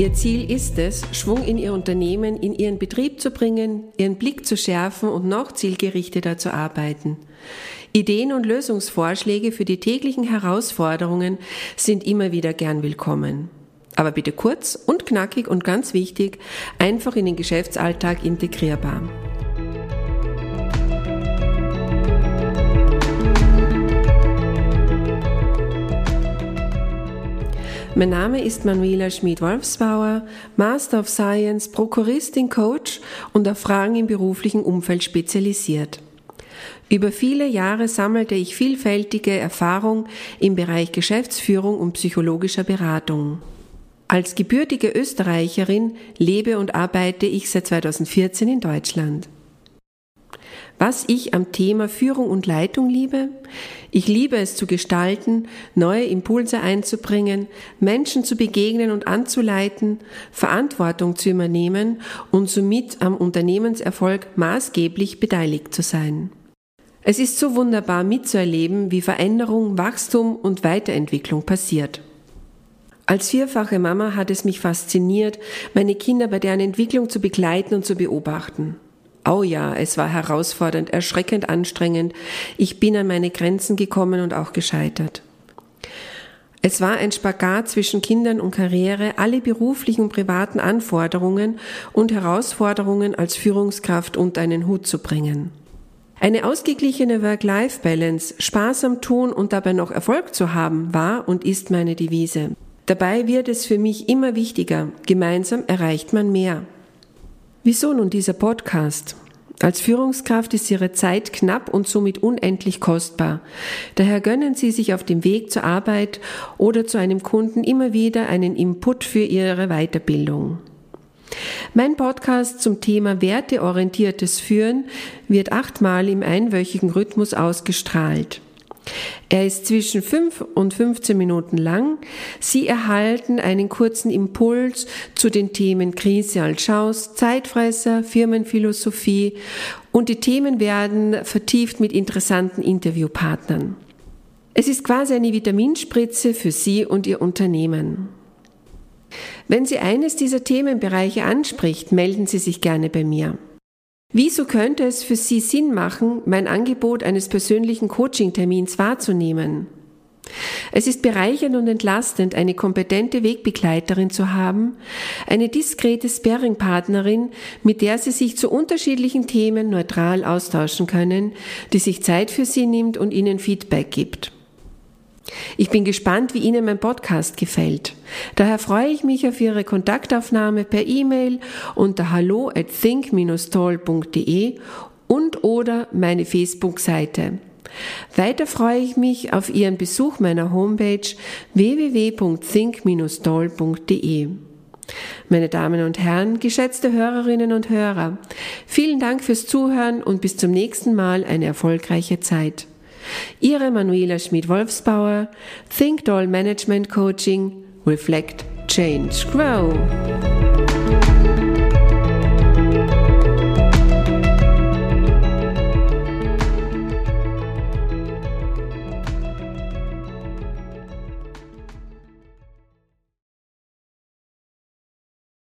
Ihr Ziel ist es, Schwung in Ihr Unternehmen, in Ihren Betrieb zu bringen, Ihren Blick zu schärfen und noch zielgerichteter zu arbeiten. Ideen und Lösungsvorschläge für die täglichen Herausforderungen sind immer wieder gern willkommen. Aber bitte kurz und knackig und ganz wichtig, einfach in den Geschäftsalltag integrierbar. Mein Name ist Manuela Schmid-Wolfsbauer, Master of Science, Prokuristin, Coach und auf Fragen im beruflichen Umfeld spezialisiert. Über viele Jahre sammelte ich vielfältige Erfahrung im Bereich Geschäftsführung und psychologischer Beratung. Als gebürtige Österreicherin lebe und arbeite ich seit 2014 in Deutschland. Was ich am Thema Führung und Leitung liebe? Ich liebe es zu gestalten, neue Impulse einzubringen, Menschen zu begegnen und anzuleiten, Verantwortung zu übernehmen und somit am Unternehmenserfolg maßgeblich beteiligt zu sein. Es ist so wunderbar mitzuerleben, wie Veränderung, Wachstum und Weiterentwicklung passiert. Als vierfache Mama hat es mich fasziniert, meine Kinder bei deren Entwicklung zu begleiten und zu beobachten. Oh ja, es war herausfordernd, erschreckend anstrengend. Ich bin an meine Grenzen gekommen und auch gescheitert. Es war ein Spagat zwischen Kindern und Karriere, alle beruflichen und privaten Anforderungen und Herausforderungen als Führungskraft unter einen Hut zu bringen. Eine ausgeglichene Work-Life-Balance, Spaß am Tun und dabei noch Erfolg zu haben, war und ist meine Devise. Dabei wird es für mich immer wichtiger. Gemeinsam erreicht man mehr. Wieso nun dieser Podcast? Als Führungskraft ist Ihre Zeit knapp und somit unendlich kostbar. Daher gönnen Sie sich auf dem Weg zur Arbeit oder zu einem Kunden immer wieder einen Input für Ihre Weiterbildung. Mein Podcast zum Thema werteorientiertes Führen wird achtmal im einwöchigen Rhythmus ausgestrahlt. Er ist zwischen 5 und 15 Minuten lang. Sie erhalten einen kurzen Impuls zu den Themen Krise als Chance, Zeitfresser, Firmenphilosophie und die Themen werden vertieft mit interessanten Interviewpartnern. Es ist quasi eine Vitaminspritze für Sie und Ihr Unternehmen. Wenn Sie eines dieser Themenbereiche anspricht, melden Sie sich gerne bei mir. Wieso könnte es für Sie Sinn machen, mein Angebot eines persönlichen Coaching-Termins wahrzunehmen? Es ist bereichernd und entlastend, eine kompetente Wegbegleiterin zu haben, eine diskrete Sparring-Partnerin, mit der Sie sich zu unterschiedlichen Themen neutral austauschen können, die sich Zeit für Sie nimmt und Ihnen Feedback gibt. Ich bin gespannt, wie Ihnen mein Podcast gefällt. Daher freue ich mich auf Ihre Kontaktaufnahme per E-Mail unter hallo at think-toll.de und oder meine Facebook-Seite. Weiter freue ich mich auf Ihren Besuch meiner Homepage www.think-toll.de. Meine Damen und Herren, geschätzte Hörerinnen und Hörer, vielen Dank fürs Zuhören und bis zum nächsten Mal eine erfolgreiche Zeit. Ihre Manuela Schmid-Wolfsbauer, Think Doll Management Coaching, Reflect, Change, Grow.